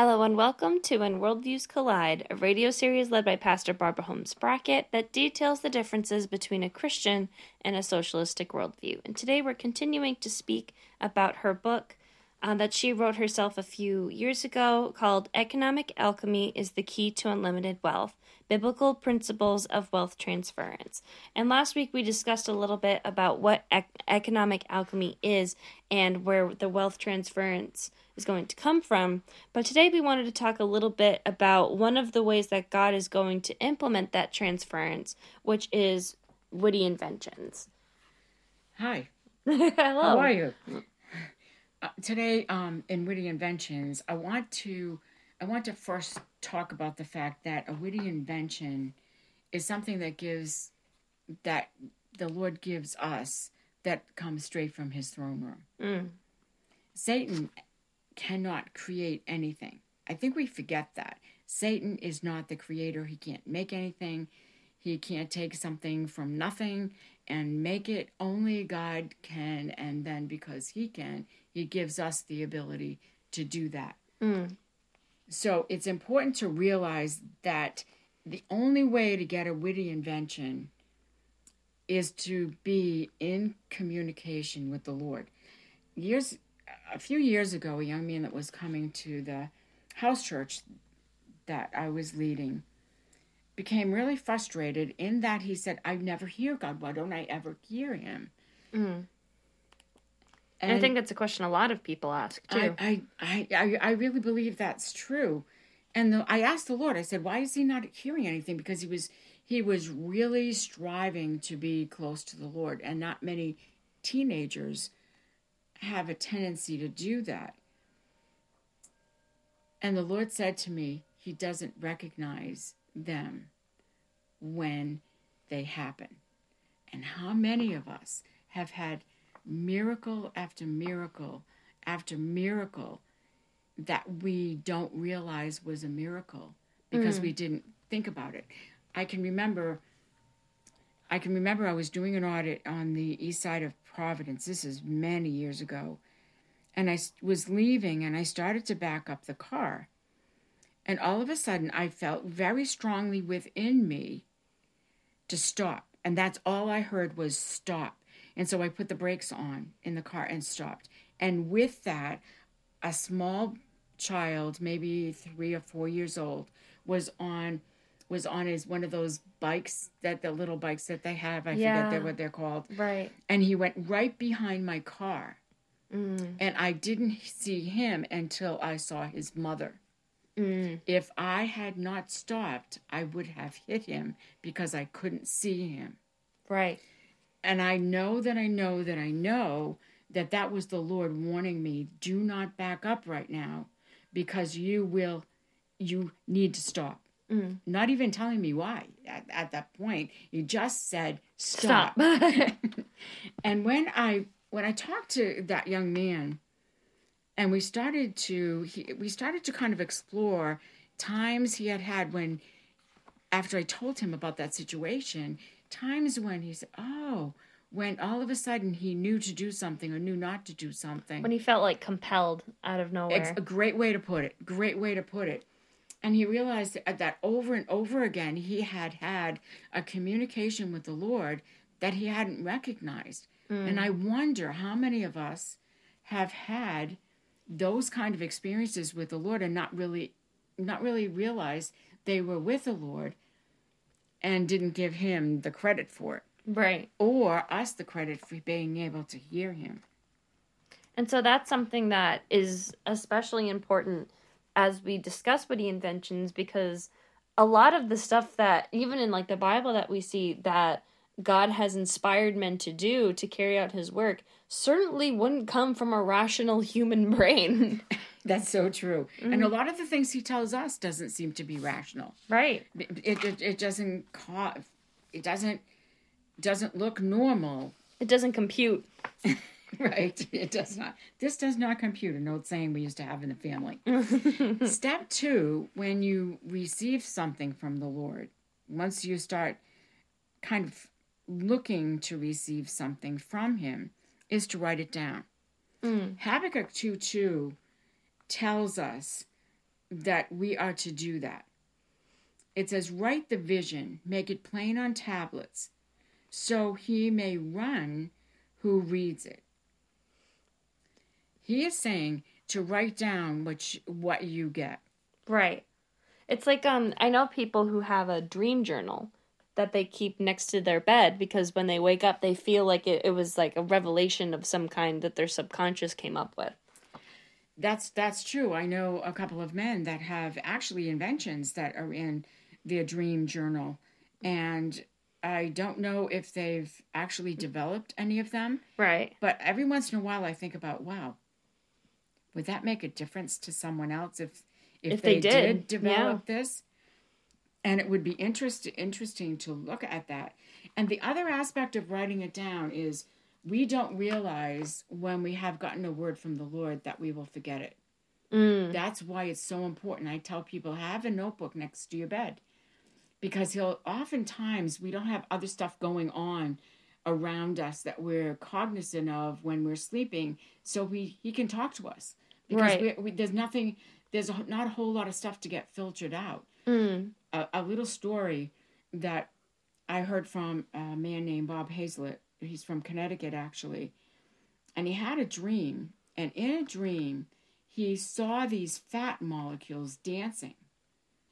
Hello and welcome to When Worldviews Collide, a radio series led by Pastor Barbara Holmes Brackett that details the differences between a Christian and a socialistic worldview. And today we're continuing to speak about her book uh, that she wrote herself a few years ago called Economic Alchemy is the Key to Unlimited Wealth Biblical Principles of Wealth Transference. And last week we discussed a little bit about what ec- economic alchemy is and where the wealth transference is going to come from. But today we wanted to talk a little bit about one of the ways that God is going to implement that transference, which is witty inventions. Hi. Hello. How are you? Uh, today, um, in witty inventions, I want to I want to first talk about the fact that a witty invention is something that gives that the Lord gives us that comes straight from His throne room. Mm. Satan cannot create anything. I think we forget that. Satan is not the creator. He can't make anything. He can't take something from nothing and make it. Only God can. And then because He can, He gives us the ability to do that. Mm. So it's important to realize that the only way to get a witty invention is to be in communication with the Lord. Years a few years ago, a young man that was coming to the house church that I was leading became really frustrated in that he said, I never hear God. Why don't I ever hear him? Mm. And I think that's a question a lot of people ask too. I, I, I, I really believe that's true. And the, I asked the Lord, I said, why is he not hearing anything? Because he was he was really striving to be close to the Lord, and not many teenagers have a tendency to do that. And the Lord said to me, He doesn't recognize them when they happen. And how many of us have had miracle after miracle after miracle that we don't realize was a miracle because mm. we didn't think about it. I can remember I can remember I was doing an audit on the east side of Providence. This is many years ago. And I was leaving and I started to back up the car. And all of a sudden, I felt very strongly within me to stop. And that's all I heard was stop. And so I put the brakes on in the car and stopped. And with that, a small child, maybe three or four years old, was on was on his one of those bikes that the little bikes that they have. I yeah. forget they're, what they're called. Right. And he went right behind my car. Mm. And I didn't see him until I saw his mother. Mm. If I had not stopped, I would have hit him because I couldn't see him. Right. And I know that I know that I know that that was the Lord warning me do not back up right now because you will, you need to stop. Mm. Not even telling me why at, at that point. You just said stop. stop. and when I when I talked to that young man and we started to he, we started to kind of explore times he had had when after I told him about that situation, times when he said, "Oh, when all of a sudden he knew to do something or knew not to do something. When he felt like compelled out of nowhere. It's a great way to put it. Great way to put it. And he realized that over and over again, he had had a communication with the Lord that he hadn't recognized. Mm. And I wonder how many of us have had those kind of experiences with the Lord and not really, not really realized they were with the Lord and didn't give him the credit for it. Right. Or us the credit for being able to hear him. And so that's something that is especially important as we discuss witty inventions because a lot of the stuff that even in like the Bible that we see that God has inspired men to do to carry out his work certainly wouldn't come from a rational human brain. That's so true. Mm-hmm. And a lot of the things he tells us doesn't seem to be rational. Right. It it, it doesn't cause it doesn't doesn't look normal. It doesn't compute. right. It does not. This does not compute, an old saying we used to have in the family. Step two, when you receive something from the Lord, once you start kind of looking to receive something from Him, is to write it down. Mm. Habakkuk 2 2 tells us that we are to do that. It says, Write the vision, make it plain on tablets, so he may run who reads it. He is saying to write down what you, what you get. Right. It's like um I know people who have a dream journal that they keep next to their bed because when they wake up they feel like it, it was like a revelation of some kind that their subconscious came up with. That's that's true. I know a couple of men that have actually inventions that are in their dream journal and I don't know if they've actually developed any of them. Right. But every once in a while I think about, wow, would that make a difference to someone else if if, If they did, develop this? And it would be interest, interesting to look at that. And the other aspect of writing it down is we don't realize when we have gotten a word from the Lord that we will forget it. Mm. That's why it's so important. I tell people have a notebook next to your bed because he'll oftentimes we don't have other stuff going on around us that we're cognizant of when we're sleeping, so we he can talk to us because Right. we, we, there's nothing, there's a, not a whole lot of stuff to get filtered out. Mm. A, a little story that I heard from a man named Bob Hazlett. He's from Connecticut actually, and he had a dream, and in a dream he saw these fat molecules dancing,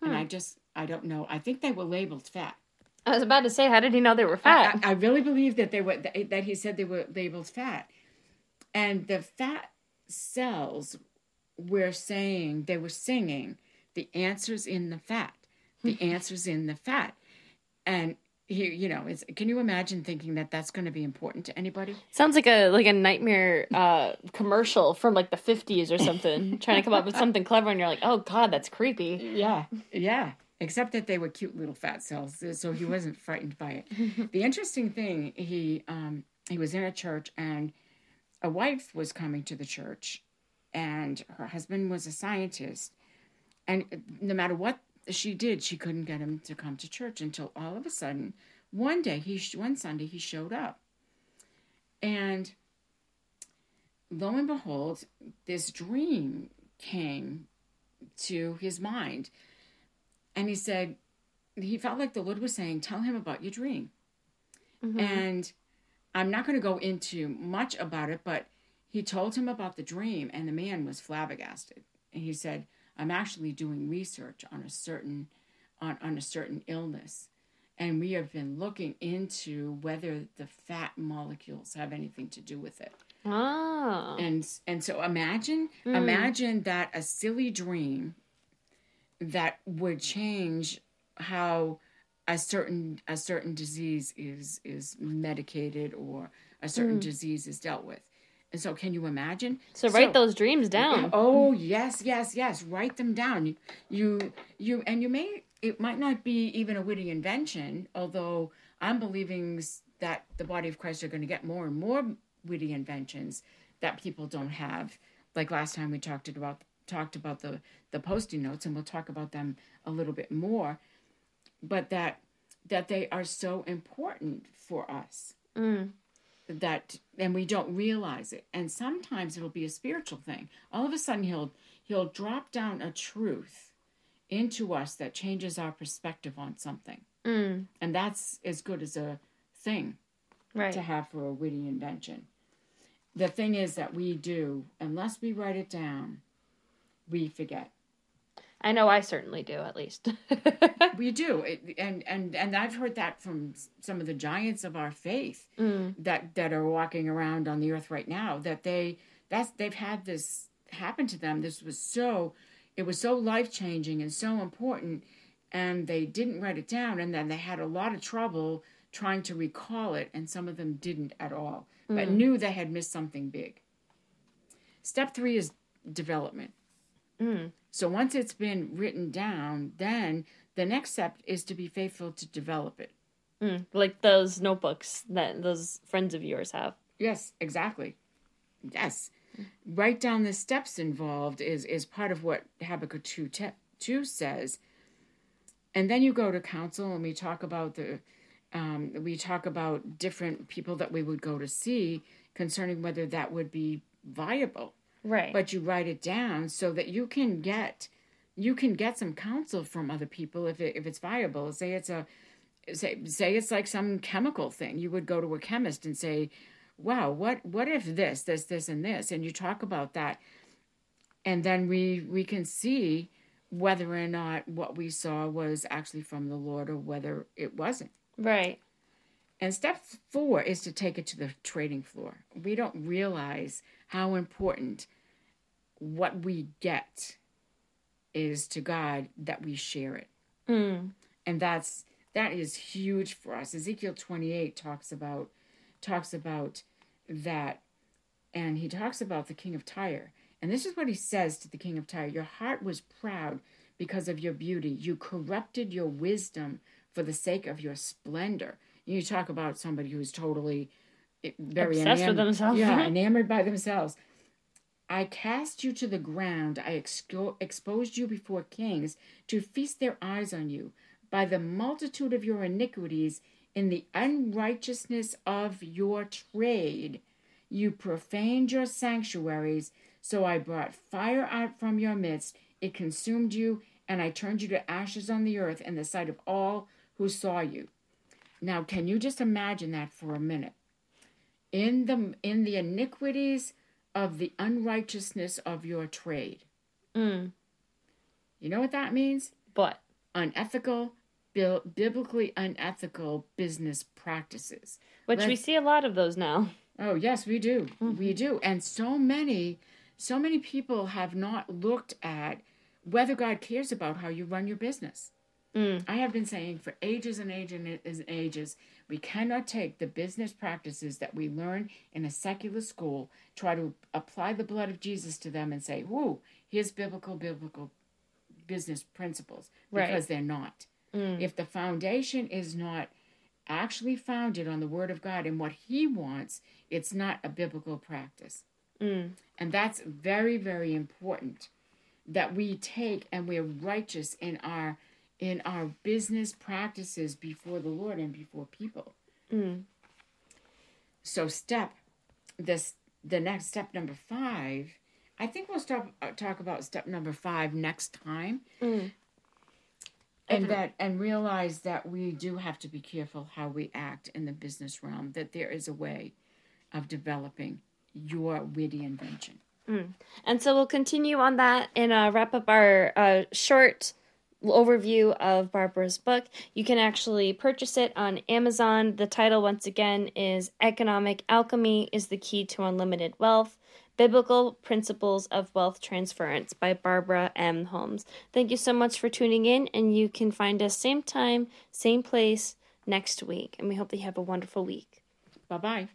and Hmm. I just I don't know. I think they were labeled fat. I was about to say how did he know they were fat? I, I really believe that they were that that he said they were labeled fat, and the fat cells were saying they were singing the answers in the fat, the answers in the fat, and he you know it's can you imagine thinking that that's going to be important to anybody? Sounds like a like a nightmare uh commercial from like the 50s or something trying to come up with something clever and you're like, "Oh god, that's creepy." Yeah, yeah. Except that they were cute little fat cells, so he wasn't frightened by it. the interesting thing, he um, he was in a church, and a wife was coming to the church, and her husband was a scientist, and no matter what she did, she couldn't get him to come to church until all of a sudden, one day he one Sunday he showed up, and lo and behold, this dream came to his mind. And he said, he felt like the Lord was saying, Tell him about your dream. Mhm. And I'm not going to go into much about it, but he told him about the dream, and the man was flabbergasted. And he said, I'm actually doing research on a certain on, on a certain illness. And we have been looking into whether the fat molecules have anything to do with it. Oh. And and so imagine Mm. imagine that a silly dream that would change how a certain a certain disease is is medicated or a certain Mm. disease is dealt with. And so can you imagine? So write those dreams down. Oh yes, yes, yes. Write them down. You, you, you, and you may. It might not be even a witty invention, although I'm believing that the body of Christ are going to get more and more witty inventions that people don't have. Like last time we talked about talked about the the posting notes, and we'll talk about them a little bit more. But that that they are so important for us Mm. That and we don't realize it. And sometimes it'll be a spiritual thing. All of a sudden he'll he'll drop down a truth into us that changes our perspective on something. Mm. and that's as good as a thing Right. to have for a witty invention. The thing is that we do unless we write it down we forget I know I certainly do at least. we do it, and and and i've heard that from some of the giants of our faith mm. that that are walking around on the earth right now that they that's they've had this happen to them this was so it was so life changing and so important and they didn't write it down and then they had a lot of trouble trying to recall it and some of them didn't at all but Mm. knew they had missed something big step 3 is development Mm. so once it's been written down then the next step is to be faithful to develop it Mm. Like those notebooks that those friends of yours have. Yes, exactly. Yes. Write down the steps involved is is part of what Habakkuk 2, te- 2 says. And then you go to council and we talk about the um, we talk about different people that we would go to see concerning whether that would be viable. Right. But you write it down so that you can get you can get some counsel from other people if it, if it's viable. Say it's a say say it's like some chemical thing. You would go to a chemist and say, "Wow, what what if this, this, this, and this?" And you talk about that, and then we we can see whether or not what we saw was actually from the Lord or whether it wasn't. Right. And step four is to take it to the trading floor. We don't realize how important what we get is to God that we share it. Mm. And that's that is huge for us. Ezekiel 28 talks about talks about that and he talks about the king of Tyre. And this is what he says to the king of Tyre Your heart was proud because of your beauty. You corrupted your wisdom for the sake of your splendor. You talk about somebody who's totally eh, very Obsessed with themselves. Yeah, enamored by themselves. I cast you to the ground. I exco- exposed you before kings to feast their eyes on you. By the multitude of your iniquities, in the unrighteousness of your trade, you profaned your sanctuaries. So I brought fire out from your midst. It consumed you, and I turned you to ashes on the earth in the sight of all who saw you. Now, can you just imagine that for a minute? In the in the iniquities of the unrighteousness of your trade. Mm. You know what that means? But Unethical, bil- biblically unethical business practices. which we Let's- see a lot of those now. Oh yes, we do. We do. And so many so many people have not looked at whether God cares about how you run your business. Mm. I have been saying for ages and ages and ages, we cannot take the business practices that we learn in a secular school, try to apply the blood of Jesus to them and say, whoo, here's biblical, biblical business principles. Right. Because they're not. If the foundation is not actually founded on the Word of God and what He wants, it's not a biblical practice. Mm. And that's very, very important that we take and we're righteous in our in our business practices before the Lord and before people. Mm. So step this the next step number 5, I think we'll stop uh, talk about step number 5 next time. Mm. And that and realize that we do have to be careful how we act in the business realm that there is a way of developing your witty invention. And so we'll continue on that and uh, wrap up our uh, short overview of Barbara's book. You can actually purchase it on Amazon. The title, once again, is Economic Alchemy is the Key to Unlimited Wealth Biblical Principles of Wealth Transference by Barbara M. Holmes. Thank you so much for tuning in, and you can find us same time, same place next week. And we hope that you have a wonderful week. Bye bye.